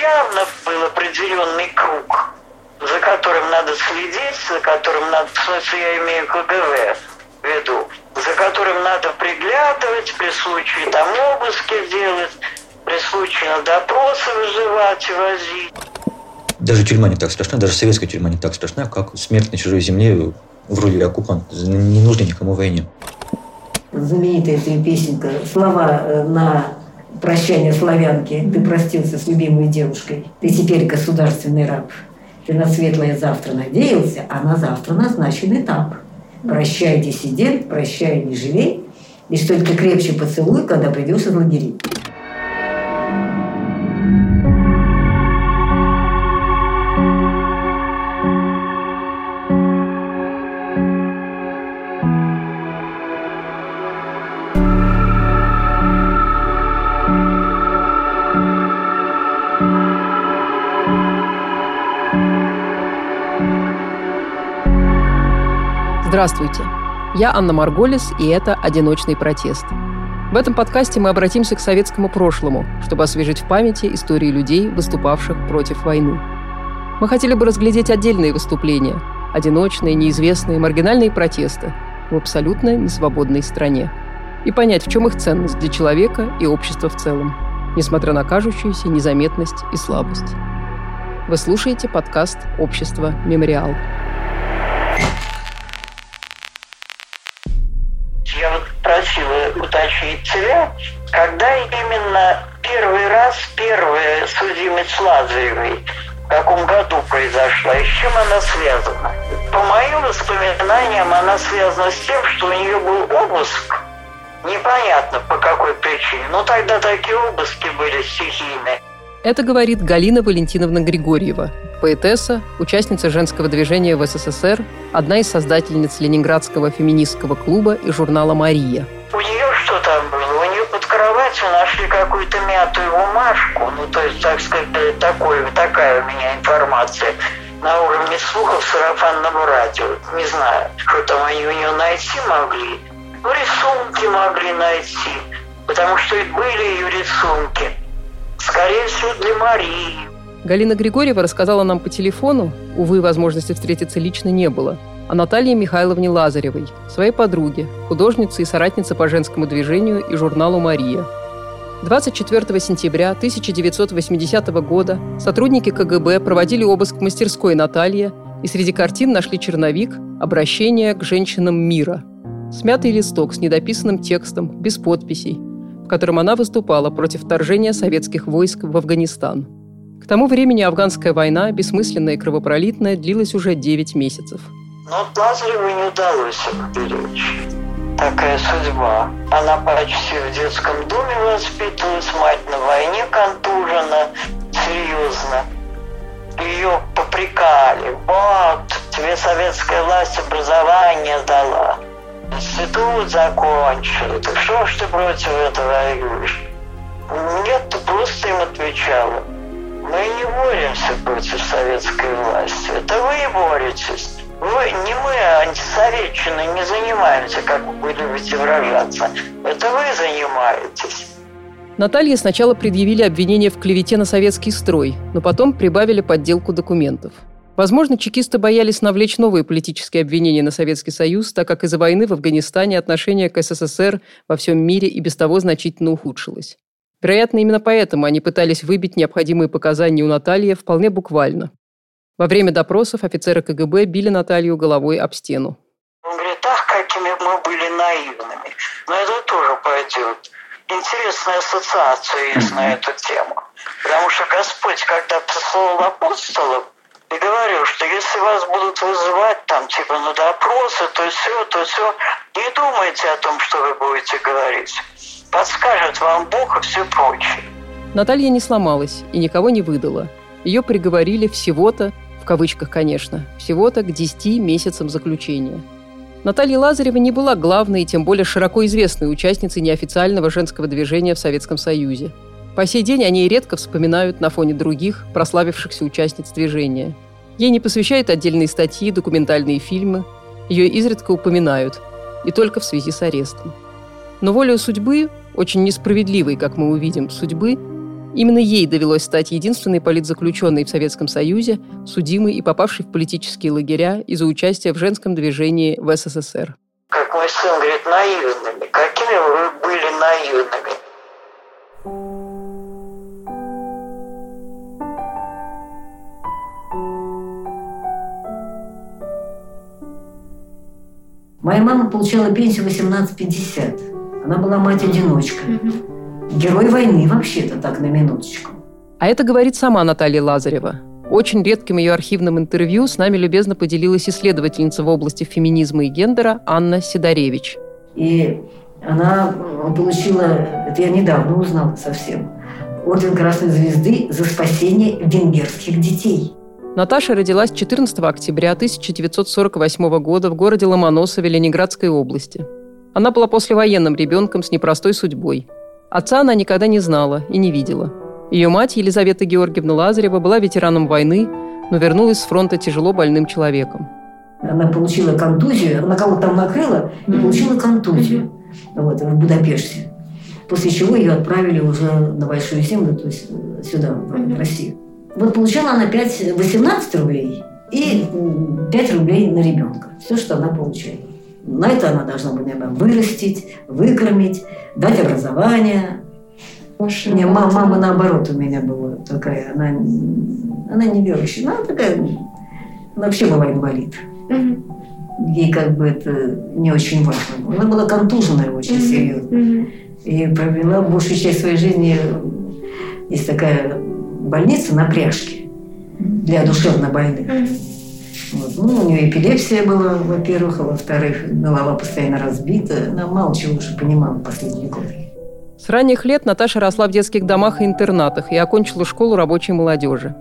явно был определенный круг, за которым надо следить, за которым надо, в смысле я имею КГВ в виду, за которым надо приглядывать, при случае там обыски делать, при случае на допросы вызывать и возить. Даже тюрьма не так страшна, даже советская тюрьма не так страшна, как смерть на чужой земле в роли оккупанта. Не нужно никому войне. Знаменитая эта песенка, слова э, на прощание славянки. Ты простился с любимой девушкой. Ты теперь государственный раб. Ты на светлое завтра надеялся, а на завтра назначен этап. Прощай, диссидент, прощай, не жалей. Лишь только крепче поцелуй, когда придешь из лагерей. Здравствуйте! Я Анна Марголис, и это «Одиночный протест». В этом подкасте мы обратимся к советскому прошлому, чтобы освежить в памяти истории людей, выступавших против войны. Мы хотели бы разглядеть отдельные выступления, одиночные, неизвестные, маргинальные протесты в абсолютно несвободной стране и понять, в чем их ценность для человека и общества в целом, несмотря на кажущуюся незаметность и слабость. Вы слушаете подкаст «Общество Мемориал». Просила уточнить тебя, когда именно первый раз первая судимость Лазаревой в каком году произошла и с чем она связана? По моим воспоминаниям, она связана с тем, что у нее был обыск, непонятно по какой причине, но тогда такие обыски были стихийные. Это говорит Галина Валентиновна Григорьева, поэтесса, участница женского движения в СССР, одна из создательниц Ленинградского феминистского клуба и журнала «Мария». У нее что там было? У нее под кроватью нашли какую-то мятую бумажку, ну, то есть, так сказать, такой, такая у меня информация на уровне слухов сарафанного радио. Не знаю, что там они у нее найти могли. Ну, рисунки могли найти, потому что и были ее рисунки – Скорее всего, для Марии. Галина Григорьева рассказала нам по телефону, увы, возможности встретиться лично не было, о Наталье Михайловне Лазаревой, своей подруге, художнице и соратнице по женскому движению и журналу «Мария». 24 сентября 1980 года сотрудники КГБ проводили обыск в мастерской Натальи и среди картин нашли черновик «Обращение к женщинам мира». Смятый листок с недописанным текстом, без подписей, котором она выступала против вторжения советских войск в Афганистан. К тому времени афганская война, бессмысленная и кровопролитная, длилась уже 9 месяцев. Но Лазареву не удалось беречь. Такая судьба. Она почти в детском доме воспитывалась, мать на войне контужена, серьезно. Ее попрекали. Вот, тебе советская власть образование дала институт закончил. Так что ж ты против этого воюешь? Нет, ты просто им отвечала. Мы не боремся против советской власти. Это вы боретесь. Вы, не мы, а антисоветчины, не занимаемся, как вы любите выражаться. Это вы занимаетесь. Наталье сначала предъявили обвинение в клевете на советский строй, но потом прибавили подделку документов – Возможно, чекисты боялись навлечь новые политические обвинения на Советский Союз, так как из-за войны в Афганистане отношение к СССР во всем мире и без того значительно ухудшилось. Вероятно, именно поэтому они пытались выбить необходимые показания у Натальи вполне буквально. Во время допросов офицеры КГБ били Наталью головой об стену. Он говорит, ах, какими мы были наивными. Но это тоже пойдет. Интересная ассоциация есть на эту тему. Потому что Господь, когда послал апостолов, и говорю, что если вас будут вызывать там типа на допросы, то все, то все, не думайте о том, что вы будете говорить. Подскажет вам Бог и все прочее. Наталья не сломалась и никого не выдала. Ее приговорили всего-то, в кавычках, конечно, всего-то к 10 месяцам заключения. Наталья Лазарева не была главной и тем более широко известной участницей неофициального женского движения в Советском Союзе. По сей день о ней редко вспоминают на фоне других, прославившихся участниц движения. Ей не посвящают отдельные статьи, документальные фильмы. Ее изредка упоминают, и только в связи с арестом. Но волею судьбы, очень несправедливой, как мы увидим, судьбы, Именно ей довелось стать единственной политзаключенной в Советском Союзе, судимой и попавшей в политические лагеря из-за участия в женском движении в СССР. Как мой сын говорит, наивными. Какими вы были наивными? Моя мама получала пенсию 18,50. Она была мать-одиночка. Герой войны вообще-то так на минуточку. А это говорит сама Наталья Лазарева. Очень редким ее архивным интервью с нами любезно поделилась исследовательница в области феминизма и гендера Анна Сидоревич. И она получила, это я недавно узнала совсем, орден Красной Звезды за спасение венгерских детей. Наташа родилась 14 октября 1948 года в городе Ломоносове Ленинградской области. Она была послевоенным ребенком с непростой судьбой. Отца она никогда не знала и не видела. Ее мать, Елизавета Георгиевна Лазарева, была ветераном войны, но вернулась с фронта тяжело больным человеком. Она получила контузию, она кого-то там накрыла и получила контузию вот, в Будапеште. После чего ее отправили уже на Большую Землю, то есть сюда, в Россию. Вот получала она 5, 18 рублей и 5 рублей на ребенка. Все, что она получала. На это она должна была наверное, вырастить, выкормить, дать образование. Не, мама, мама наоборот у меня была такая, она, она не верующая, она такая, она вообще была инвалид. Ей как бы это не очень важно было. Она была контуженная очень серьезно. И провела большую часть своей жизни, есть такая больница на пряжке для душевнобольных. Вот. Ну, у нее эпилепсия была, во-первых, а во-вторых, голова постоянно разбита. Она мало чего уже понимала последние годы. С ранних лет Наташа росла в детских домах и интернатах и окончила школу рабочей молодежи.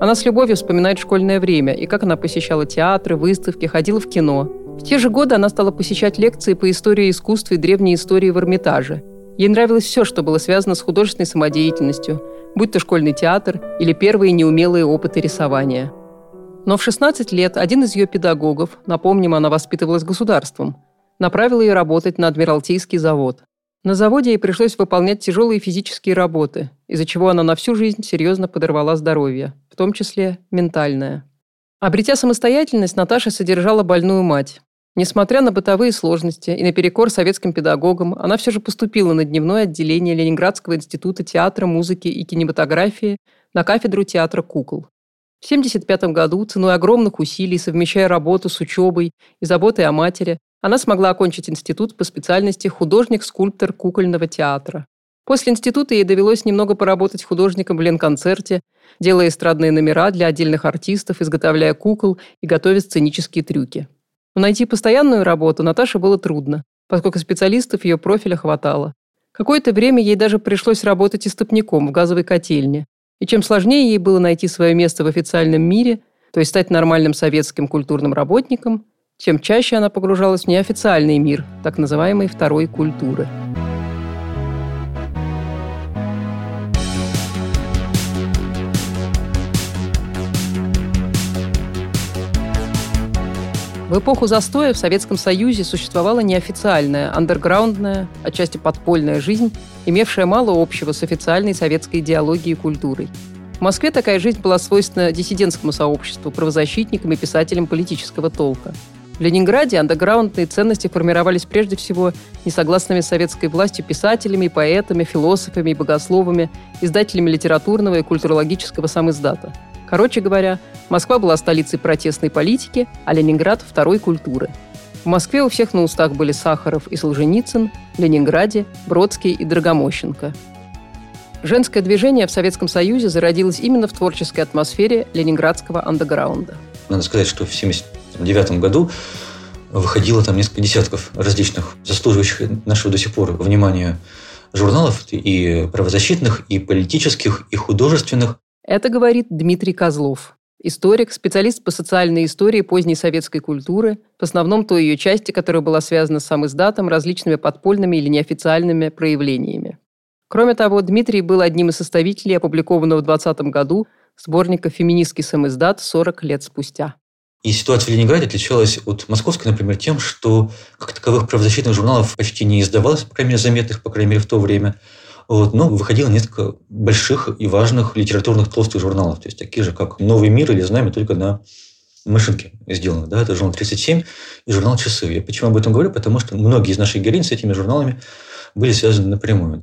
Она с любовью вспоминает школьное время и как она посещала театры, выставки, ходила в кино. В те же годы она стала посещать лекции по истории искусства и древней истории в Эрмитаже. Ей нравилось все, что было связано с художественной самодеятельностью, будь то школьный театр или первые неумелые опыты рисования. Но в 16 лет один из ее педагогов, напомним, она воспитывалась государством, направил ее работать на Адмиралтейский завод. На заводе ей пришлось выполнять тяжелые физические работы, из-за чего она на всю жизнь серьезно подорвала здоровье, в том числе ментальное. Обретя самостоятельность, Наташа содержала больную мать. Несмотря на бытовые сложности и наперекор советским педагогам, она все же поступила на дневное отделение Ленинградского института театра, музыки и кинематографии на кафедру театра кукол. В 1975 году, ценой огромных усилий, совмещая работу с учебой и заботой о матери, она смогла окончить институт по специальности художник-скульптор кукольного театра. После института ей довелось немного поработать художником в Ленконцерте, делая эстрадные номера для отдельных артистов, изготовляя кукол и готовя сценические трюки. Но найти постоянную работу Наташе было трудно, поскольку специалистов ее профиля хватало. Какое-то время ей даже пришлось работать истопником в газовой котельне. И чем сложнее ей было найти свое место в официальном мире, то есть стать нормальным советским культурным работником, тем чаще она погружалась в неофициальный мир, так называемой второй культуры. В эпоху застоя в Советском Союзе существовала неофициальная, андерграундная, отчасти подпольная жизнь, имевшая мало общего с официальной советской идеологией и культурой. В Москве такая жизнь была свойственна диссидентскому сообществу, правозащитникам и писателям политического толка. В Ленинграде андеграундные ценности формировались прежде всего несогласными с советской властью писателями, поэтами, философами и богословами, издателями литературного и культурологического самиздата – Короче говоря, Москва была столицей протестной политики, а Ленинград – второй культуры. В Москве у всех на устах были Сахаров и Солженицын, в Ленинграде – Бродский и Драгомощенко. Женское движение в Советском Союзе зародилось именно в творческой атмосфере ленинградского андеграунда. Надо сказать, что в 1979 году выходило там несколько десятков различных заслуживающих нашего до сих пор внимания журналов и правозащитных, и политических, и художественных. Это говорит Дмитрий Козлов, историк, специалист по социальной истории поздней советской культуры, в основном той ее части, которая была связана с сам издатом, различными подпольными или неофициальными проявлениями. Кроме того, Дмитрий был одним из составителей опубликованного в 2020 году сборника «Феминистский самиздат 40 лет спустя». И ситуация в Ленинграде отличалась от московской, например, тем, что как таковых правозащитных журналов почти не издавалось, по крайней мере, заметных, по крайней мере, в то время. Вот, но выходило несколько больших и важных литературных толстых журналов, то есть такие же, как «Новый мир» или «Знамя», только на машинке сделано. Да? Это журнал 37 и журнал «Часы». Я почему об этом говорю? Потому что многие из наших героинь с этими журналами были связаны напрямую.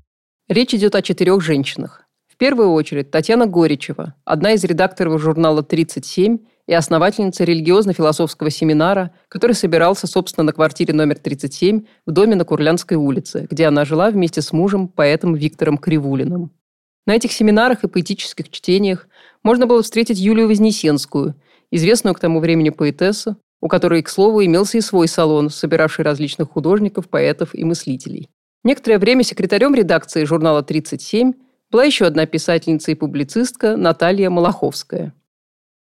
Речь идет о четырех женщинах. В первую очередь Татьяна Горичева, одна из редакторов журнала «37» и основательница религиозно-философского семинара, который собирался, собственно, на квартире номер 37 в доме на Курлянской улице, где она жила вместе с мужем, поэтом Виктором Кривулиным. На этих семинарах и поэтических чтениях можно было встретить Юлию Вознесенскую, известную к тому времени поэтессу, у которой, к слову, имелся и свой салон, собиравший различных художников, поэтов и мыслителей. Некоторое время секретарем редакции журнала «37» была еще одна писательница и публицистка Наталья Малаховская.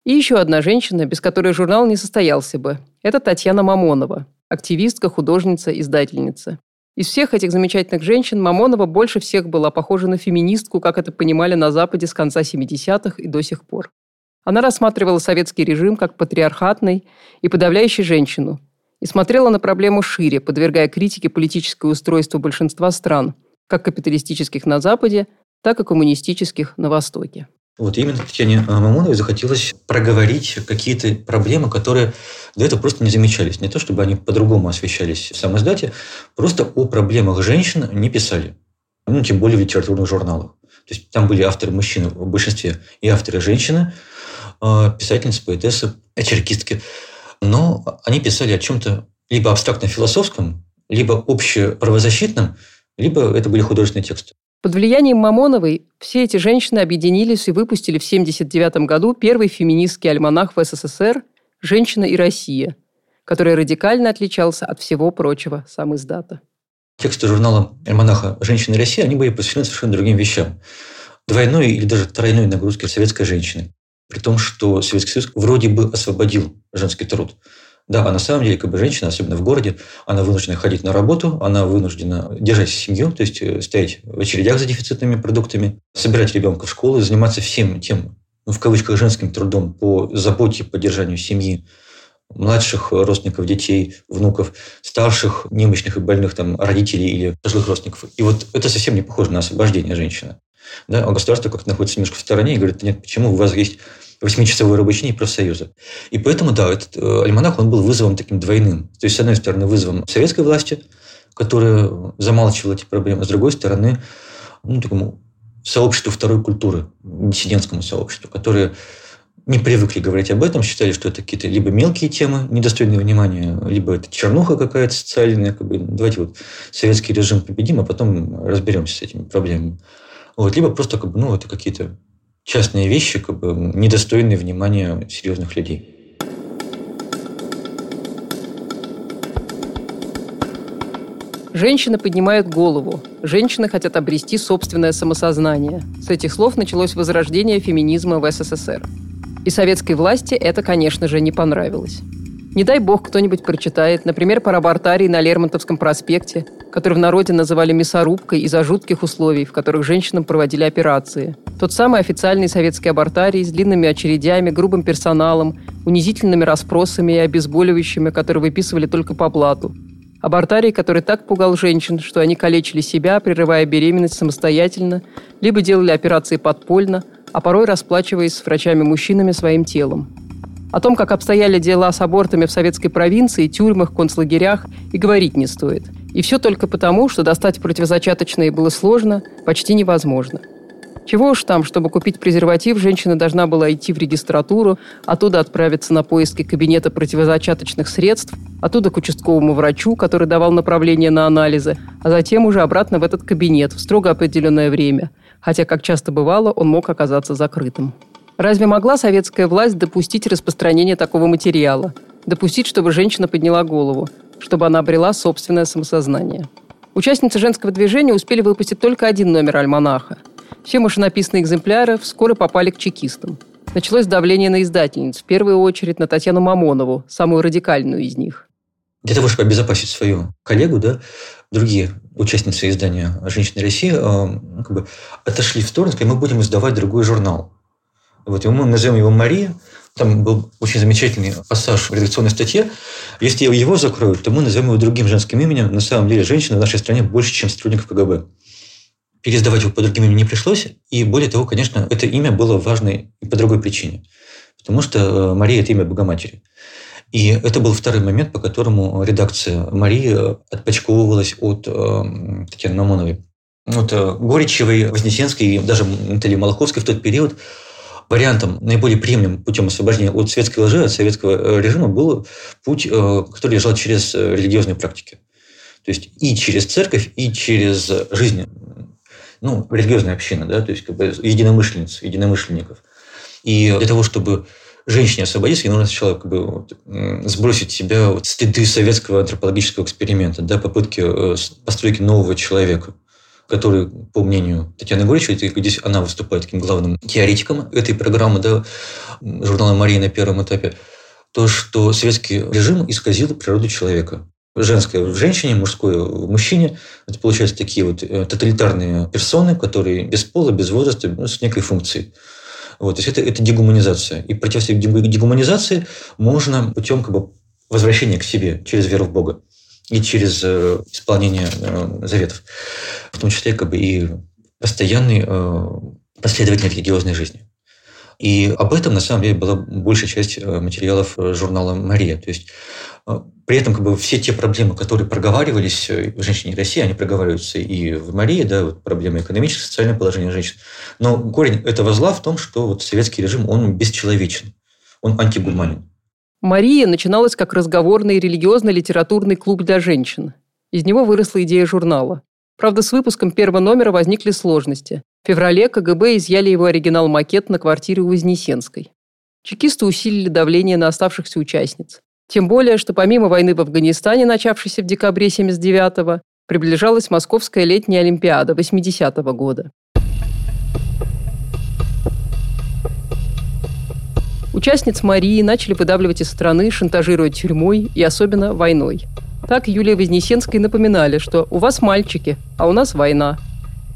И еще одна женщина, без которой журнал не состоялся бы. Это Татьяна Мамонова, активистка, художница, издательница. Из всех этих замечательных женщин Мамонова больше всех была похожа на феминистку, как это понимали на Западе с конца 70-х и до сих пор. Она рассматривала советский режим как патриархатный и подавляющий женщину, и смотрела на проблему шире, подвергая критике политическое устройство большинства стран, как капиталистических на Западе, так и коммунистических на Востоке. Вот именно Татьяне Мамоновой захотелось проговорить какие-то проблемы, которые до этого просто не замечались. Не то, чтобы они по-другому освещались в издате, просто о проблемах женщин не писали. Ну, тем более в литературных журналах. То есть там были авторы мужчины в большинстве и авторы женщины, а, писательницы, поэтессы, очеркистки. Но они писали о чем-то либо абстрактно-философском, либо общеправозащитном, либо это были художественные тексты. Под влиянием Мамоновой все эти женщины объединились и выпустили в 1979 году первый феминистский альманах в СССР «Женщина и Россия», который радикально отличался от всего прочего сам издата. Тексты журнала альманаха «Женщина и Россия» они были посвящены совершенно другим вещам. Двойной или даже тройной нагрузки советской женщины. При том, что Советский Союз вроде бы освободил женский труд. Да, а на самом деле, как бы женщина, особенно в городе, она вынуждена ходить на работу, она вынуждена держать семью, то есть э, стоять в очередях за дефицитными продуктами, собирать ребенка в школу, заниматься всем тем, ну, в кавычках, женским трудом по заботе, поддержанию семьи, младших родственников, детей, внуков, старших, немощных и больных там, родителей или пожилых родственников. И вот это совсем не похоже на освобождение женщины. Да? А государство как-то находится немножко в стороне и говорит, нет, почему у вас есть восьмичасовой рабочий день профсоюза. И поэтому, да, этот э, альманах, он был вызовом таким двойным. То есть, с одной стороны, вызовом советской власти, которая замалчивала эти проблемы, с другой стороны, ну, такому сообществу второй культуры, диссидентскому сообществу, которые не привыкли говорить об этом, считали, что это какие-то либо мелкие темы, недостойные внимания, либо это чернуха какая-то социальная, как бы, давайте вот советский режим победим, а потом разберемся с этими проблемами. Вот, либо просто как бы, ну, это какие-то частные вещи, как бы недостойные внимания серьезных людей. Женщины поднимают голову. Женщины хотят обрести собственное самосознание. С этих слов началось возрождение феминизма в СССР. И советской власти это, конечно же, не понравилось. Не дай бог кто-нибудь прочитает, например, про абортарий на Лермонтовском проспекте, который в народе называли мясорубкой из-за жутких условий, в которых женщинам проводили операции. Тот самый официальный советский абортарий с длинными очередями, грубым персоналом, унизительными расспросами и обезболивающими, которые выписывали только по блату. Абортарий, который так пугал женщин, что они калечили себя, прерывая беременность самостоятельно, либо делали операции подпольно, а порой расплачиваясь с врачами-мужчинами своим телом. О том, как обстояли дела с абортами в советской провинции, тюрьмах, концлагерях, и говорить не стоит. И все только потому, что достать противозачаточные было сложно, почти невозможно. Чего уж там, чтобы купить презерватив, женщина должна была идти в регистратуру, оттуда отправиться на поиски кабинета противозачаточных средств, оттуда к участковому врачу, который давал направление на анализы, а затем уже обратно в этот кабинет в строго определенное время, хотя, как часто бывало, он мог оказаться закрытым. Разве могла советская власть допустить распространение такого материала? Допустить, чтобы женщина подняла голову, чтобы она обрела собственное самосознание? Участницы женского движения успели выпустить только один номер альманаха. Все машинописные экземпляры вскоре попали к чекистам. Началось давление на издательниц, в первую очередь на Татьяну Мамонову, самую радикальную из них. Для того, чтобы обезопасить свою коллегу, да, другие участницы издания «Женщины России» э, как бы отошли в сторону, сказали, мы будем издавать другой журнал. Вот, мы назовем его Мария. Там был очень замечательный пассаж в редакционной статье. Если его закроют, то мы назовем его другим женским именем. На самом деле, женщин в нашей стране больше, чем сотрудников КГБ. пересдавать его по другим именем не пришлось. И более того, конечно, это имя было важно и по другой причине. Потому что э, Мария – это имя Богоматери. И это был второй момент, по которому редакция Марии отпочковывалась от э, Татьяны Мамоновой. Вот э, Горичевой, Вознесенской и даже Натальи Малаховской в тот период вариантом, наиболее приемлемым путем освобождения от советской лжи, от советского э, режима был путь, э, который лежал через э, религиозные практики. То есть и через церковь, и через жизнь, ну, религиозная община, да, то есть как бы единомышленниц, единомышленников. И для того, чтобы женщине освободиться, ей нужно сначала как бы, вот, сбросить себя вот, стыды советского антропологического эксперимента, да, попытки постройки нового человека который, по мнению Татьяны Горичевой, здесь она выступает таким главным теоретиком этой программы, да, журнала «Мария» на первом этапе, то, что советский режим исказил природу человека. Женское в женщине, мужское в мужчине. Это получаются такие вот э, тоталитарные персоны, которые без пола, без возраста, ну, с некой функцией. Вот, то есть это, это дегуманизация. И противостоять дегуманизации можно путем как бы, возвращения к себе через веру в Бога и через э, исполнение э, заветов, в том числе как бы и постоянной э, последовательной религиозной жизни. И об этом, на самом деле, была большая часть материалов журнала «Мария». То есть при этом как бы все те проблемы, которые проговаривались в «Женщине России», они проговариваются и в «Марии», да, вот проблемы экономического, социального положения женщин. Но корень этого зла в том, что вот советский режим, он бесчеловечен, он антигуманен. Мария начиналась как разговорный религиозно-литературный клуб для женщин. Из него выросла идея журнала. Правда, с выпуском первого номера возникли сложности. В феврале КГБ изъяли его оригинал-макет на квартире у Вознесенской. Чекисты усилили давление на оставшихся участниц. Тем более, что помимо войны в Афганистане, начавшейся в декабре 79-го, приближалась Московская летняя Олимпиада 80-го года. Участниц Марии начали выдавливать из страны, шантажируя тюрьмой и особенно войной. Так Юлия Вознесенской напоминали, что у вас мальчики, а у нас война.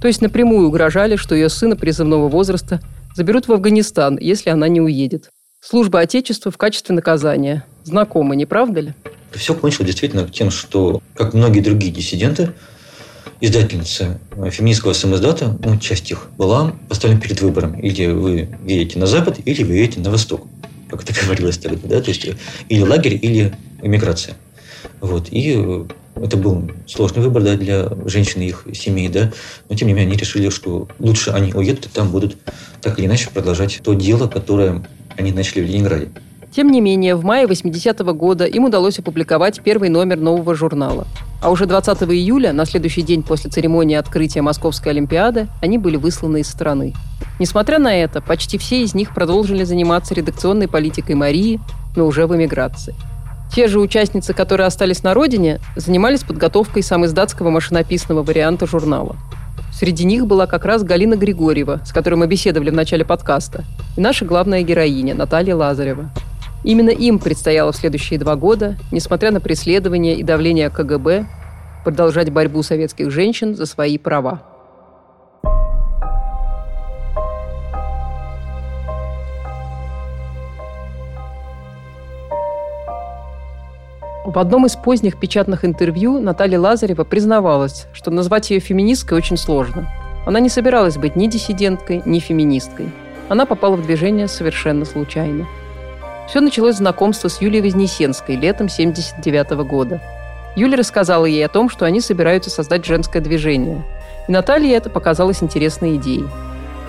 То есть напрямую угрожали, что ее сына призывного возраста заберут в Афганистан, если она не уедет. Служба Отечества в качестве наказания. Знакомо, не правда ли? Все кончилось действительно тем, что, как многие другие диссиденты, издательница феминистского самоиздата, ну, часть их была поставлена перед выбором. Или вы едете на Запад, или вы едете на Восток. Как это говорилось тогда. Да? То есть или лагерь, или эмиграция. Вот. И это был сложный выбор да, для женщин и их семей, да, но тем не менее они решили, что лучше они уедут и там будут так или иначе продолжать то дело, которое они начали в Ленинграде. Тем не менее, в мае 80-го года им удалось опубликовать первый номер нового журнала. А уже 20 июля, на следующий день после церемонии открытия Московской Олимпиады, они были высланы из страны. Несмотря на это, почти все из них продолжили заниматься редакционной политикой Марии, но уже в эмиграции. Те же участницы, которые остались на родине, занимались подготовкой самоиздатского машинописного варианта журнала. Среди них была как раз Галина Григорьева, с которой мы беседовали в начале подкаста, и наша главная героиня Наталья Лазарева. Именно им предстояло в следующие два года, несмотря на преследование и давление КГБ, продолжать борьбу советских женщин за свои права. В одном из поздних печатных интервью Наталья Лазарева признавалась, что назвать ее феминисткой очень сложно. Она не собиралась быть ни диссиденткой, ни феминисткой. Она попала в движение совершенно случайно – все началось знакомство с Юлией Вознесенской летом 79 года. Юля рассказала ей о том, что они собираются создать женское движение. И Наталье это показалось интересной идеей.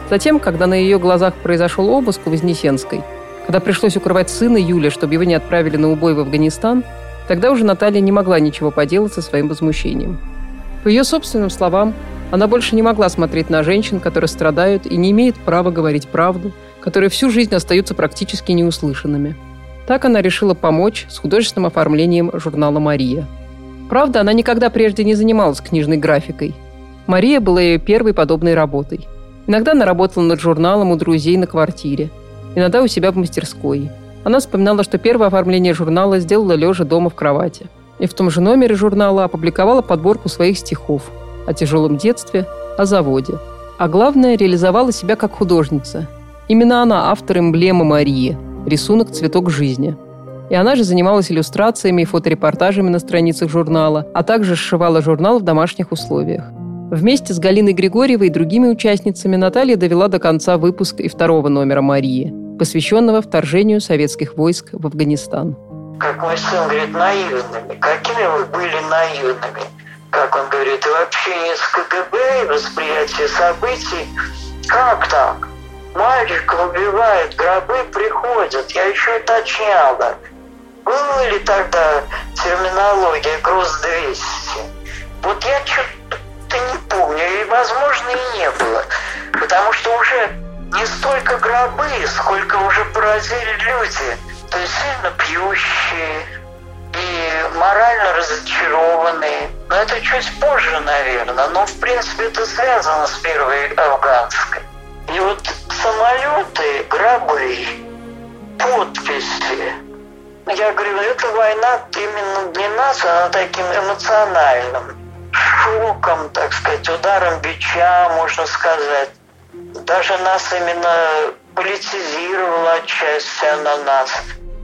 Затем, когда на ее глазах произошел обыск у Вознесенской, когда пришлось укрывать сына Юли, чтобы его не отправили на убой в Афганистан, тогда уже Наталья не могла ничего поделать со своим возмущением. По ее собственным словам, она больше не могла смотреть на женщин, которые страдают и не имеют права говорить правду, которые всю жизнь остаются практически неуслышанными. Так она решила помочь с художественным оформлением журнала «Мария». Правда, она никогда прежде не занималась книжной графикой. «Мария» была ее первой подобной работой. Иногда она работала над журналом у друзей на квартире, иногда у себя в мастерской. Она вспоминала, что первое оформление журнала сделала лежа дома в кровати. И в том же номере журнала опубликовала подборку своих стихов о тяжелом детстве, о заводе. А главное, реализовала себя как художница – Именно она автор эмблемы Марии – рисунок «Цветок жизни». И она же занималась иллюстрациями и фоторепортажами на страницах журнала, а также сшивала журнал в домашних условиях. Вместе с Галиной Григорьевой и другими участницами Наталья довела до конца выпуск и второго номера «Марии», посвященного вторжению советских войск в Афганистан. Как мой сын говорит, наивными. Какими вы были наивными? Как он говорит, вообще не с КГБ, восприятие событий. Как так? Мальчик убивает, гробы приходят. Я еще уточняла. Была ли тогда терминология ГРОС-200? Вот я что-то не помню, и, возможно, и не было. Потому что уже не столько гробы, сколько уже поразили люди. То есть сильно пьющие и морально разочарованные. Но это чуть позже, наверное. Но, в принципе, это связано с первой афганской. И вот самолеты, гробы, подписи. Я говорю, эта война именно для нас, она таким эмоциональным шоком, так сказать, ударом бича, можно сказать. Даже нас именно политизировала отчасти она нас.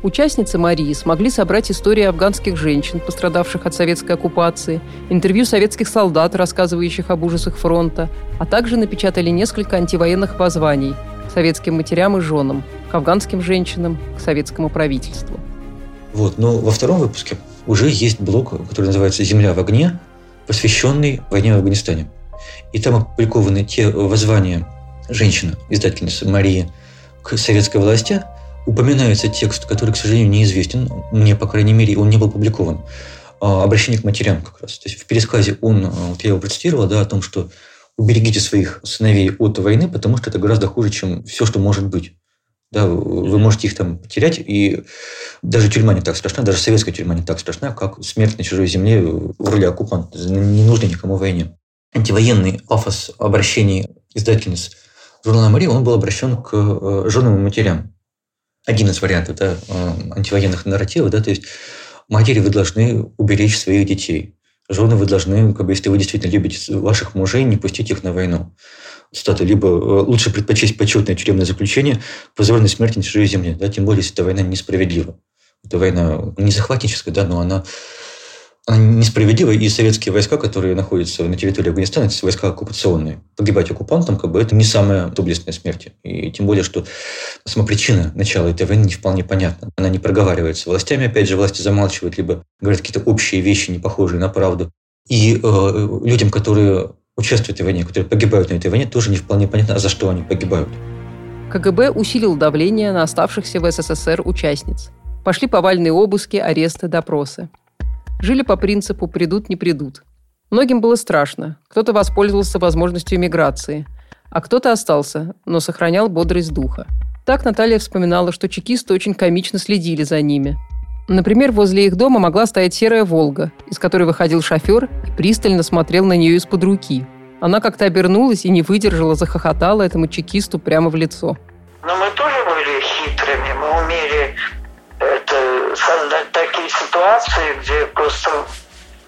Участницы Марии смогли собрать истории афганских женщин, пострадавших от советской оккупации, интервью советских солдат, рассказывающих об ужасах фронта, а также напечатали несколько антивоенных воззваний советским матерям и женам, к афганским женщинам, к советскому правительству. Вот, но во втором выпуске уже есть блок, который называется «Земля в огне», посвященный войне в Афганистане. И там опубликованы те воззвания женщины, издательницы Марии, к советской власти – упоминается текст, который, к сожалению, неизвестен, мне, по крайней мере, он не был опубликован, а, обращение к матерям как раз. То есть в пересказе он, а, вот я его процитировал, да, о том, что уберегите своих сыновей от войны, потому что это гораздо хуже, чем все, что может быть. Да, вы можете их там потерять, и даже тюрьма не так страшна, даже советская тюрьма не так страшна, как смерть на чужой земле в роли оккупанта. Не нужно никому войне. Антивоенный пафос обращений издательниц журнала «Мария», он был обращен к э, женам и матерям один из вариантов да, э, антивоенных нарративов, да, то есть матери вы должны уберечь своих детей. Жены вы должны, как бы, если вы действительно любите ваших мужей, не пустить их на войну. Цитата, либо э, лучше предпочесть почетное тюремное заключение позорной смерти на чужой земле, да, тем более, если эта война несправедлива. Это война не захватническая, да, но она несправедливо, и советские войска, которые находятся на территории Афганистана, это войска оккупационные. Погибать оккупантам, как бы, это не самая доблестная смерть. И тем более, что сама причина начала этой войны не вполне понятна. Она не проговаривается властями, опять же, власти замалчивают, либо говорят какие-то общие вещи, не похожие на правду. И э, людям, которые участвуют в этой войне, которые погибают на этой войне, тоже не вполне понятно, а за что они погибают. КГБ усилил давление на оставшихся в СССР участниц. Пошли повальные обыски, аресты, допросы. Жили по принципу «придут, не придут». Многим было страшно. Кто-то воспользовался возможностью эмиграции, а кто-то остался, но сохранял бодрость духа. Так Наталья вспоминала, что чекисты очень комично следили за ними. Например, возле их дома могла стоять серая «Волга», из которой выходил шофер и пристально смотрел на нее из-под руки. Она как-то обернулась и не выдержала, захохотала этому чекисту прямо в лицо. Но мы тоже были хитрыми, создать такие ситуации, где просто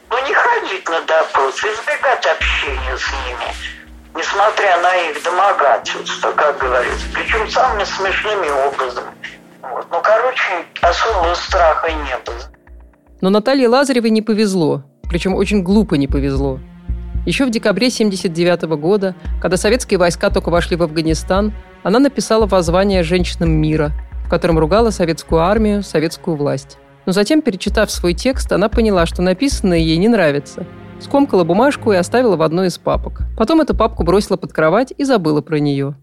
ну, не ходить на допрос, избегать общения с ними, несмотря на их домогательство, как говорится, причем самыми смешными образами. Вот. Ну, короче, особого страха не было. Но Наталье Лазаревой не повезло, причем очень глупо не повезло. Еще в декабре 1979 года, когда советские войска только вошли в Афганистан, она написала воззвание женщинам мира – котором ругала советскую армию, советскую власть. Но затем, перечитав свой текст, она поняла, что написанное ей не нравится. Скомкала бумажку и оставила в одной из папок. Потом эту папку бросила под кровать и забыла про нее.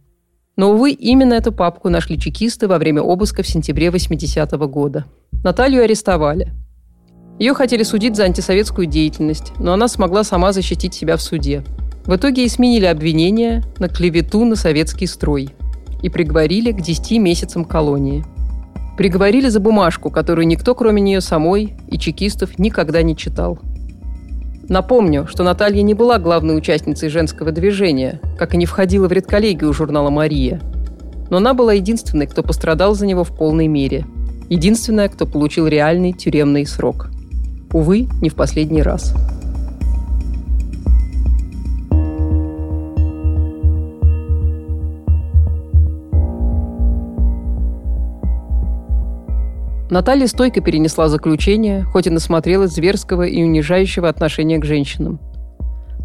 Но, увы, именно эту папку нашли чекисты во время обыска в сентябре 80-го года. Наталью арестовали. Ее хотели судить за антисоветскую деятельность, но она смогла сама защитить себя в суде. В итоге ей сменили обвинения на клевету на советский строй – и приговорили к 10 месяцам колонии. Приговорили за бумажку, которую никто, кроме нее самой и чекистов, никогда не читал. Напомню, что Наталья не была главной участницей женского движения, как и не входила в редколлегию журнала «Мария». Но она была единственной, кто пострадал за него в полной мере. Единственная, кто получил реальный тюремный срок. Увы, не в последний раз. Наталья стойко перенесла заключение, хоть и насмотрелась зверского и унижающего отношения к женщинам.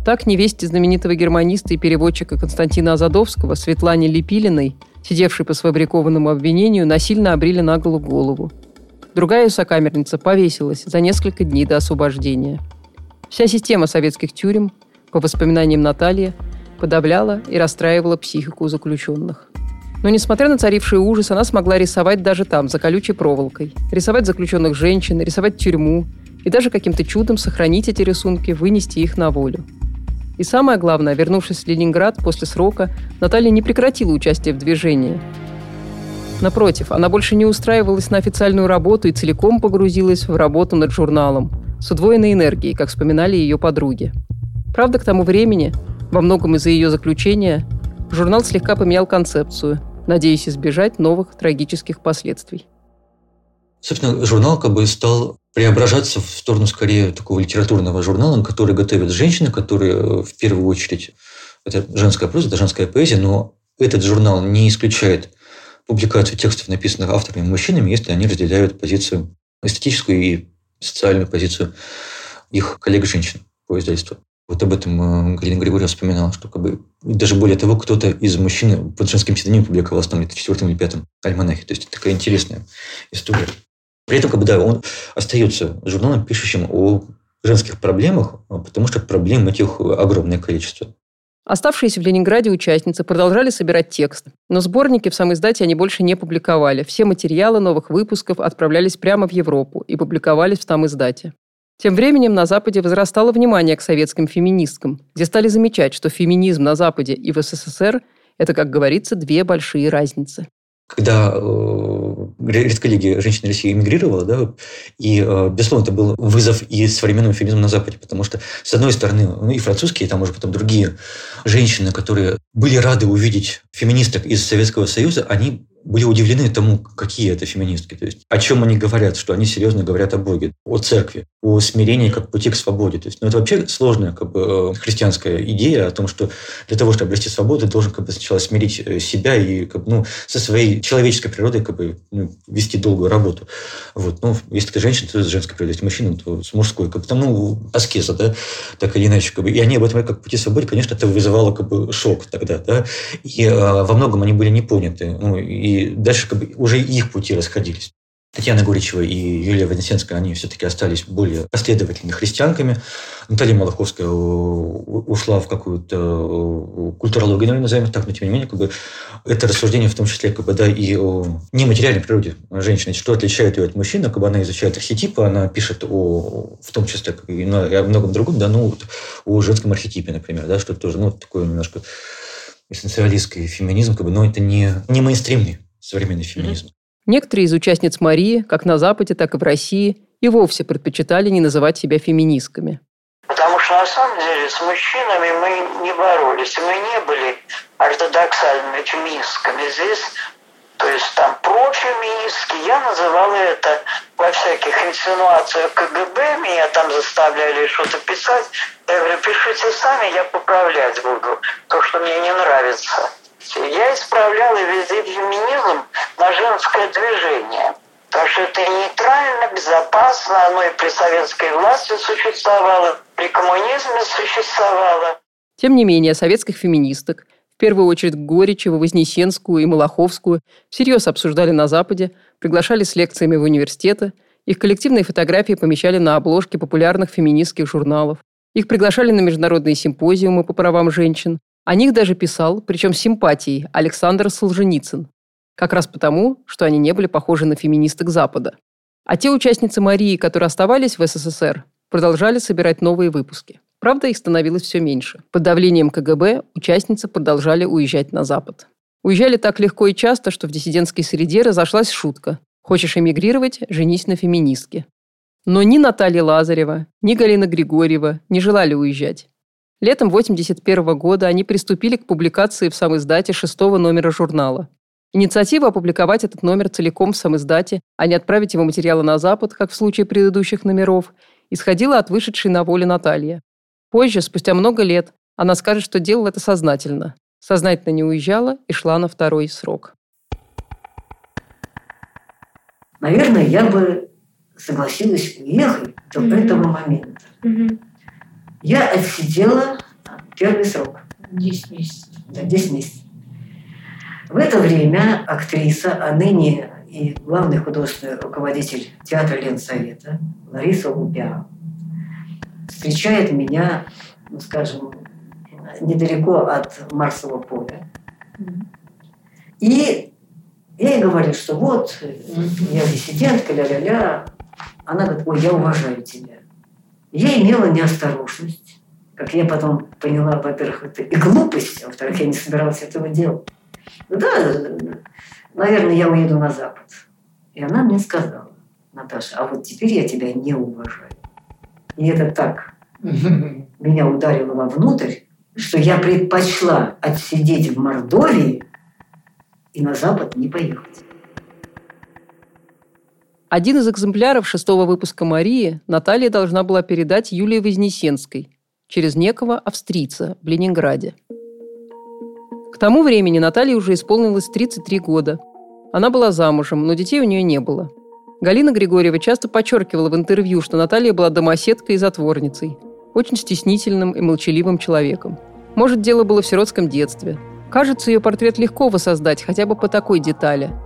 Так невесте знаменитого германиста и переводчика Константина Азадовского Светлане Лепилиной, сидевшей по сфабрикованному обвинению, насильно обрили на голову голову. Другая сокамерница повесилась за несколько дней до освобождения. Вся система советских тюрем, по воспоминаниям Натальи, подавляла и расстраивала психику заключенных. Но, несмотря на царивший ужас, она смогла рисовать даже там, за колючей проволокой. Рисовать заключенных женщин, рисовать тюрьму. И даже каким-то чудом сохранить эти рисунки, вынести их на волю. И самое главное, вернувшись в Ленинград после срока, Наталья не прекратила участие в движении. Напротив, она больше не устраивалась на официальную работу и целиком погрузилась в работу над журналом с удвоенной энергией, как вспоминали ее подруги. Правда, к тому времени, во многом из-за ее заключения, журнал слегка поменял концепцию – надеясь избежать новых трагических последствий. Собственно, журнал как бы стал преображаться в сторону скорее такого литературного журнала, который готовят женщины, которые э, в первую очередь это женская проза, это женская поэзия, но этот журнал не исключает публикацию текстов, написанных авторами мужчинами, если они разделяют позицию эстетическую и социальную позицию их коллег-женщин по издательству. Вот об этом э, Галина Григорьева вспоминала, что как бы даже более того, кто-то из мужчин под женским псевдонимом публиковался там где-то в четвертом или пятом альманахе. То есть это такая интересная история. При этом, как бы, да, он остается журналом, пишущим о женских проблемах, а потому что проблем этих огромное количество. Оставшиеся в Ленинграде участницы продолжали собирать текст, но сборники в самой издате они больше не публиковали. Все материалы новых выпусков отправлялись прямо в Европу и публиковались в там издате. Тем временем на Западе возрастало внимание к советским феминисткам, где стали замечать, что феминизм на Западе и в СССР – это, как говорится, две большие разницы. Когда э, редколлегия женщин России эмигрировала, да, и, э, безусловно, это был вызов и современному феминизму на Западе, потому что, с одной стороны, ну, и французские, и там уже потом другие женщины, которые были рады увидеть феминисток из Советского Союза, они были удивлены тому, какие это феминистки. То есть, о чем они говорят, что они серьезно говорят о Боге, о церкви, о смирении как пути к свободе. То есть, ну, это вообще сложная как бы, э, христианская идея о том, что для того, чтобы обрести свободу, ты должен как бы, сначала смирить э, себя и как бы, ну, со своей человеческой природой как бы, ну, вести долгую работу. Вот. Ну, если ты женщина, то с женской природой, если мужчина, то с мужской. Как бы, там, ну, аскеза, да, так или иначе. Как бы. И они об этом как пути свободы, конечно, это вызывало как бы, шок тогда. Да? И э, во многом они были не поняты. Ну, и дальше как бы уже их пути расходились. Татьяна Горичева и Юлия Вознесенская, они все-таки остались более последовательными христианками. Наталья Малаховская ушла в какую-то культурологию, наверное, назовем так, но тем не менее, как бы, это рассуждение в том числе как бы, да, и о нематериальной природе женщины, что отличает ее от мужчины, как бы она изучает архетипы, она пишет о, в том числе как и о многом другом, да, ну, о женском архетипе, например, да, что тоже, ну, такое немножко эссенциалистский феминизм, как бы, но это не, не мейнстримный современный феминизм. Некоторые из участниц Марии, как на Западе, так и в России, и вовсе предпочитали не называть себя феминистками. Потому что на самом деле с мужчинами мы не боролись, мы не были ортодоксальными феминистками. Здесь то есть там профеминистки, я называла это во всяких инсинуациях КГБ, меня там заставляли что-то писать. Я говорю, пишите сами, я поправлять буду то, что мне не нравится. Я исправляла везде феминизм на женское движение. Потому что это нейтрально, безопасно, оно и при советской власти существовало, при коммунизме существовало. Тем не менее, советских феминисток, первую очередь Горичева, Вознесенскую и Малаховскую, всерьез обсуждали на Западе, приглашали с лекциями в университеты, их коллективные фотографии помещали на обложке популярных феминистских журналов. Их приглашали на международные симпозиумы по правам женщин, о них даже писал, причем с симпатией, Александр Солженицын. Как раз потому, что они не были похожи на феминисток Запада. А те участницы Марии, которые оставались в СССР, продолжали собирать новые выпуски. Правда, их становилось все меньше. Под давлением КГБ участницы продолжали уезжать на Запад. Уезжали так легко и часто, что в диссидентской среде разошлась шутка. Хочешь эмигрировать – женись на феминистке. Но ни Наталья Лазарева, ни Галина Григорьева не желали уезжать. Летом 1981 года они приступили к публикации в самоиздате шестого номера журнала. Инициатива опубликовать этот номер целиком в самоиздате, а не отправить его материалы на Запад, как в случае предыдущих номеров, исходила от вышедшей на волю Натальи. Позже, спустя много лет, она скажет, что делала это сознательно. Сознательно не уезжала и шла на второй срок. Наверное, я бы согласилась уехать до mm-hmm. этого момента. Mm-hmm. Я отсидела Первый срок. 10 месяцев. Да, 10 месяцев. В это время актриса, а ныне и главный художественный руководитель театра Ленсовета Лариса Лупя встречает меня, ну, скажем, недалеко от Марсового поля. И я ей говорю, что вот, я диссидентка, ля-ля-ля. Она говорит, ой, я уважаю тебя. Я имела неосторожность. Как я потом поняла, во-первых, это и глупость, а во-вторых, я не собиралась этого делать. Ну да, наверное, я уеду на Запад. И она мне сказала, Наташа, а вот теперь я тебя не уважаю. И это так меня ударило вовнутрь, что я предпочла отсидеть в Мордовии и на Запад не поехать. Один из экземпляров шестого выпуска «Марии» Наталья должна была передать Юлии Вознесенской через некого австрийца в Ленинграде. К тому времени Наталье уже исполнилось 33 года. Она была замужем, но детей у нее не было. Галина Григорьева часто подчеркивала в интервью, что Наталья была домоседкой и затворницей, очень стеснительным и молчаливым человеком. Может, дело было в сиротском детстве. Кажется, ее портрет легко воссоздать хотя бы по такой детали –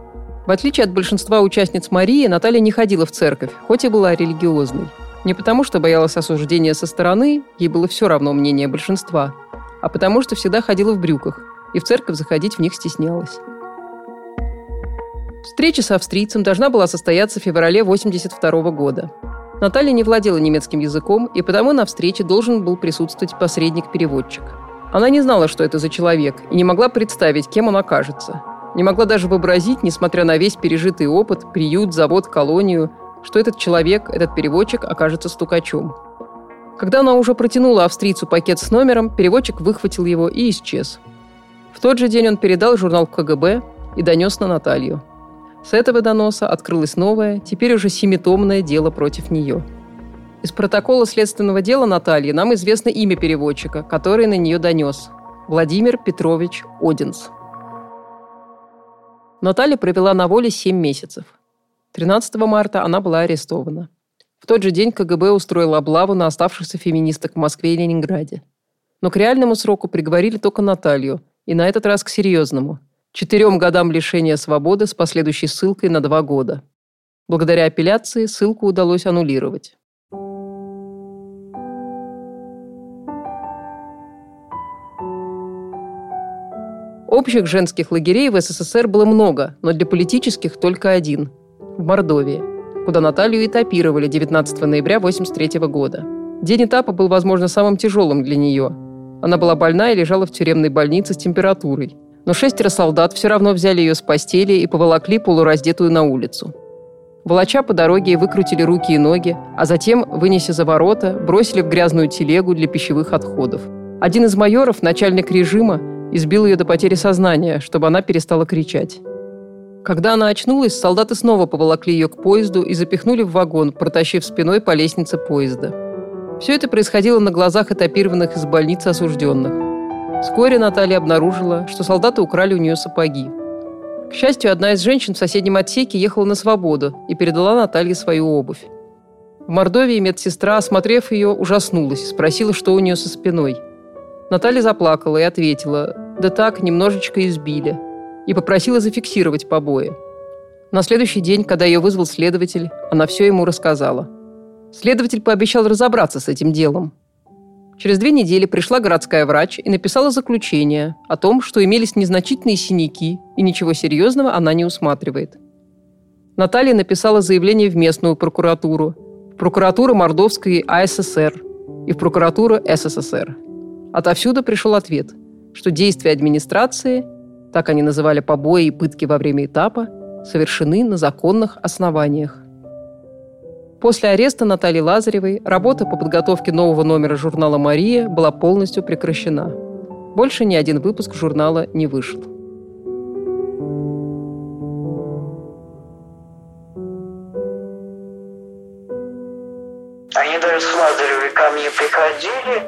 в отличие от большинства участниц Марии, Наталья не ходила в церковь, хоть и была религиозной. Не потому, что боялась осуждения со стороны, ей было все равно мнение большинства, а потому, что всегда ходила в брюках, и в церковь заходить в них стеснялась. Встреча с австрийцем должна была состояться в феврале 1982 года. Наталья не владела немецким языком, и потому на встрече должен был присутствовать посредник-переводчик. Она не знала, что это за человек, и не могла представить, кем он окажется – не могла даже вообразить, несмотря на весь пережитый опыт, приют, завод, колонию, что этот человек, этот переводчик окажется стукачом. Когда она уже протянула австрийцу пакет с номером, переводчик выхватил его и исчез. В тот же день он передал журнал КГБ и донес на Наталью. С этого доноса открылось новое, теперь уже семитомное дело против нее. Из протокола следственного дела Натальи нам известно имя переводчика, который на нее донес – Владимир Петрович Одинс. Наталья провела на воле 7 месяцев. 13 марта она была арестована. В тот же день КГБ устроила облаву на оставшихся феминисток в Москве и Ленинграде. Но к реальному сроку приговорили только Наталью, и на этот раз к серьезному – четырем годам лишения свободы с последующей ссылкой на два года. Благодаря апелляции ссылку удалось аннулировать. Общих женских лагерей в СССР было много, но для политических только один – в Мордовии, куда Наталью этапировали 19 ноября 1983 года. День этапа был, возможно, самым тяжелым для нее. Она была больна и лежала в тюремной больнице с температурой. Но шестеро солдат все равно взяли ее с постели и поволокли полураздетую на улицу. Волоча по дороге выкрутили руки и ноги, а затем, вынеся за ворота, бросили в грязную телегу для пищевых отходов. Один из майоров, начальник режима, избил ее до потери сознания, чтобы она перестала кричать. Когда она очнулась, солдаты снова поволокли ее к поезду и запихнули в вагон, протащив спиной по лестнице поезда. Все это происходило на глазах этапированных из больницы осужденных. Вскоре Наталья обнаружила, что солдаты украли у нее сапоги. К счастью, одна из женщин в соседнем отсеке ехала на свободу и передала Наталье свою обувь. В Мордовии медсестра, осмотрев ее, ужаснулась, спросила, что у нее со спиной – Наталья заплакала и ответила, да так, немножечко избили, и попросила зафиксировать побои. На следующий день, когда ее вызвал следователь, она все ему рассказала. Следователь пообещал разобраться с этим делом. Через две недели пришла городская врач и написала заключение о том, что имелись незначительные синяки, и ничего серьезного она не усматривает. Наталья написала заявление в местную прокуратуру, в прокуратуру Мордовской АССР и в прокуратуру СССР – Отовсюду пришел ответ, что действия администрации, так они называли побои и пытки во время этапа, совершены на законных основаниях. После ареста Натальи Лазаревой работа по подготовке нового номера журнала «Мария» была полностью прекращена. Больше ни один выпуск журнала не вышел. Они даже с Лазаревой ко мне приходили,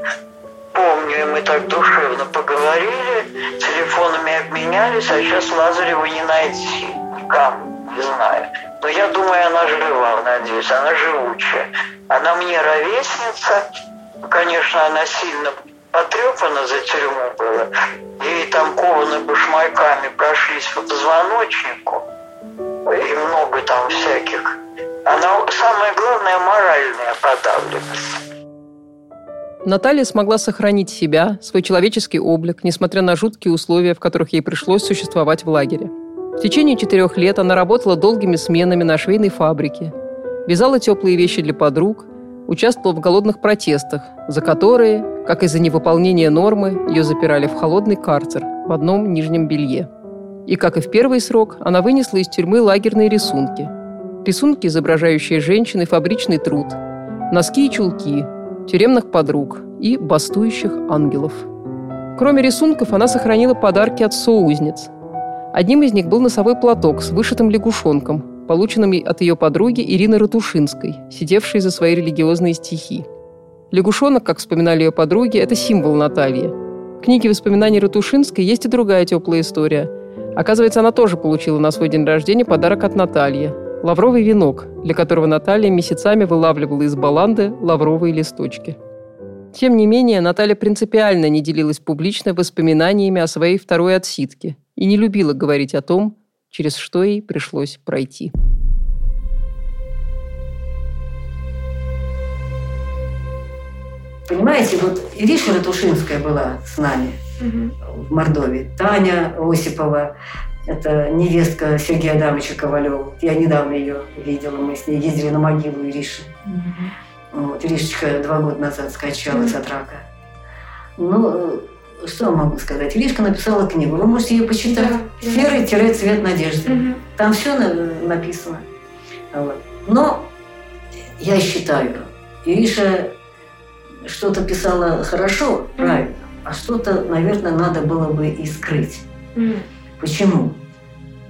помню, и мы так душевно поговорили, телефонами обменялись, а сейчас Лазареву не найти. Никому, не знаю. Но я думаю, она жива, надеюсь, она живучая. Она мне ровесница, конечно, она сильно потрепано за тюрьму было. Ей там кованы башмаками прошлись по позвоночнику. И много там всяких. Она, самое главное, моральная подавленность. Наталья смогла сохранить себя, свой человеческий облик, несмотря на жуткие условия, в которых ей пришлось существовать в лагере. В течение четырех лет она работала долгими сменами на швейной фабрике, вязала теплые вещи для подруг, участвовала в голодных протестах, за которые, как из-за невыполнения нормы, ее запирали в холодный карцер в одном нижнем белье. И, как и в первый срок, она вынесла из тюрьмы лагерные рисунки. Рисунки, изображающие женщины, фабричный труд, носки и чулки, тюремных подруг и бастующих ангелов. Кроме рисунков, она сохранила подарки от соузниц. Одним из них был носовой платок с вышитым лягушонком, полученным от ее подруги Ирины Ратушинской, сидевшей за свои религиозные стихи. Лягушонок, как вспоминали ее подруги, это символ Натальи. В книге воспоминаний Ратушинской есть и другая теплая история. Оказывается, она тоже получила на свой день рождения подарок от Натальи – лавровый венок, для которого Наталья месяцами вылавливала из баланды лавровые листочки. Тем не менее, Наталья принципиально не делилась публично воспоминаниями о своей второй отсидке и не любила говорить о том, через что ей пришлось пройти. Понимаете, вот Ириша Ратушинская была с нами угу. в Мордовии, Таня Осипова, это невестка Сергея Адамовича Ковалева. Я недавно ее видела, мы с ней ездили на могилу Ириши. Угу. Вот, Иришечка два года назад скачалась угу. от рака. Ну, что могу сказать? Иришка написала книгу. Вы можете ее почитать. Да, Серый-цвет надежды. Угу. Там все написано. Вот. Но я считаю, Ириша что-то писала хорошо, правильно, а что-то, наверное, надо было бы и скрыть. Почему?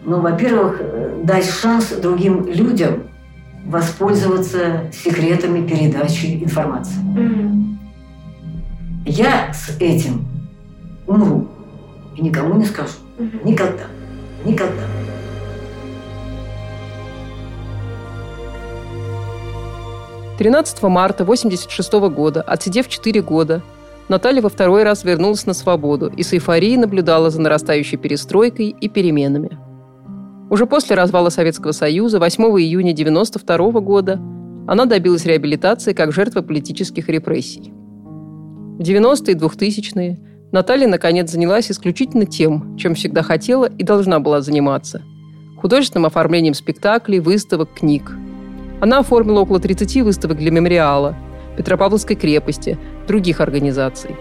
Ну, во-первых, э, дать шанс другим людям воспользоваться секретами передачи информации. Я с этим умру и никому не скажу. Никогда. Никогда. 13 марта 1986 года, отсидев 4 года, Наталья во второй раз вернулась на свободу и с эйфорией наблюдала за нарастающей перестройкой и переменами. Уже после развала Советского Союза 8 июня 1992 года она добилась реабилитации как жертва политических репрессий. В 90-е и 2000-е Наталья наконец занялась исключительно тем, чем всегда хотела и должна была заниматься – художественным оформлением спектаклей, выставок, книг – она оформила около 30 выставок для мемориала, Петропавловской крепости, других организаций.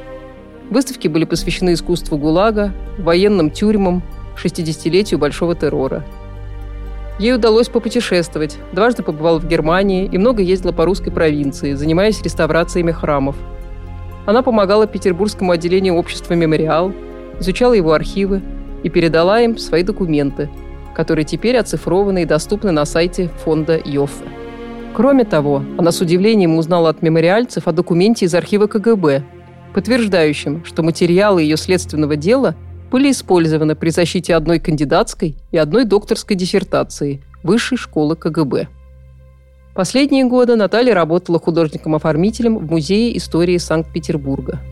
Выставки были посвящены искусству ГУЛАГа, военным тюрьмам, 60-летию Большого террора. Ей удалось попутешествовать, дважды побывала в Германии и много ездила по русской провинции, занимаясь реставрациями храмов. Она помогала Петербургскому отделению общества «Мемориал», изучала его архивы и передала им свои документы, которые теперь оцифрованы и доступны на сайте фонда Йоффе. Кроме того, она с удивлением узнала от мемориальцев о документе из архива КГБ, подтверждающем, что материалы ее следственного дела были использованы при защите одной кандидатской и одной докторской диссертации Высшей школы КГБ. Последние годы Наталья работала художником-оформителем в Музее истории Санкт-Петербурга –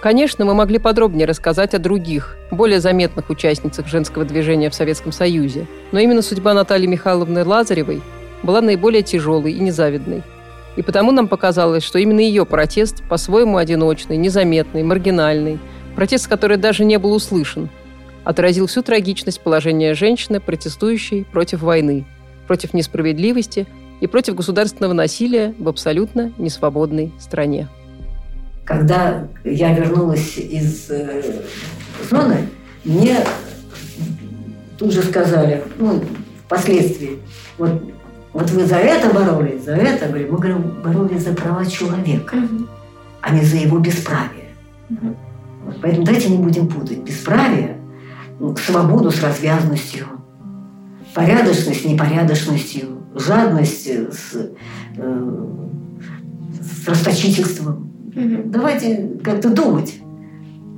Конечно, мы могли подробнее рассказать о других, более заметных участницах женского движения в Советском Союзе, но именно судьба Натальи Михайловны Лазаревой была наиболее тяжелой и незавидной. И потому нам показалось, что именно ее протест, по-своему одиночный, незаметный, маргинальный, протест, который даже не был услышан, отразил всю трагичность положения женщины, протестующей против войны, против несправедливости и против государственного насилия в абсолютно несвободной стране. Когда я вернулась из э, зоны, мне тут же сказали, ну, впоследствии, вот, вот вы за это боролись, за это, говорю, мы говорим, боролись за права человека, mm-hmm. а не за его бесправие. Mm-hmm. Вот, поэтому давайте не будем путать бесправие, ну, свободу с развязностью, порядочность с непорядочностью, жадность с, э, с расточительством. Давайте как-то думать.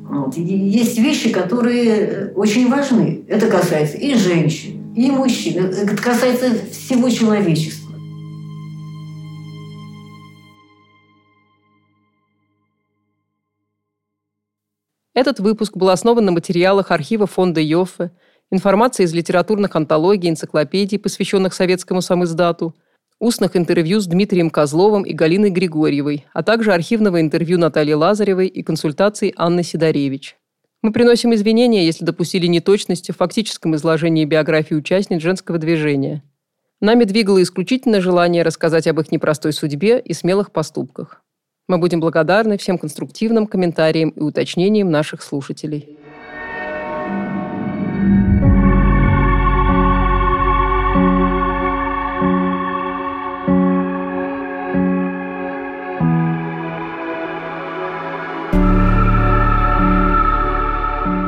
Вот. И есть вещи, которые очень важны. Это касается и женщин, и мужчин. Это касается всего человечества. Этот выпуск был основан на материалах архива фонда Йоффе, информации из литературных антологий, энциклопедий, посвященных советскому самиздату, устных интервью с Дмитрием Козловым и Галиной Григорьевой, а также архивного интервью Натальи Лазаревой и консультаций Анны Сидоревич. Мы приносим извинения, если допустили неточности в фактическом изложении биографии участниц женского движения. Нами двигало исключительно желание рассказать об их непростой судьбе и смелых поступках. Мы будем благодарны всем конструктивным комментариям и уточнениям наших слушателей.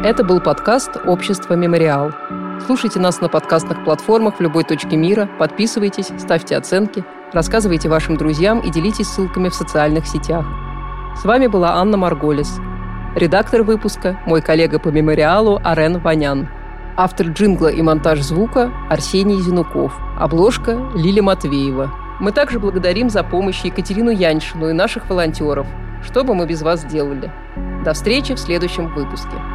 Это был подкаст «Общество Мемориал». Слушайте нас на подкастных платформах в любой точке мира, подписывайтесь, ставьте оценки, рассказывайте вашим друзьям и делитесь ссылками в социальных сетях. С вами была Анна Марголис. Редактор выпуска – мой коллега по мемориалу Арен Ванян. Автор джингла и монтаж звука – Арсений Зинуков. Обложка – Лиля Матвеева. Мы также благодарим за помощь Екатерину Яньшину и наших волонтеров. Что бы мы без вас делали? До встречи в следующем выпуске.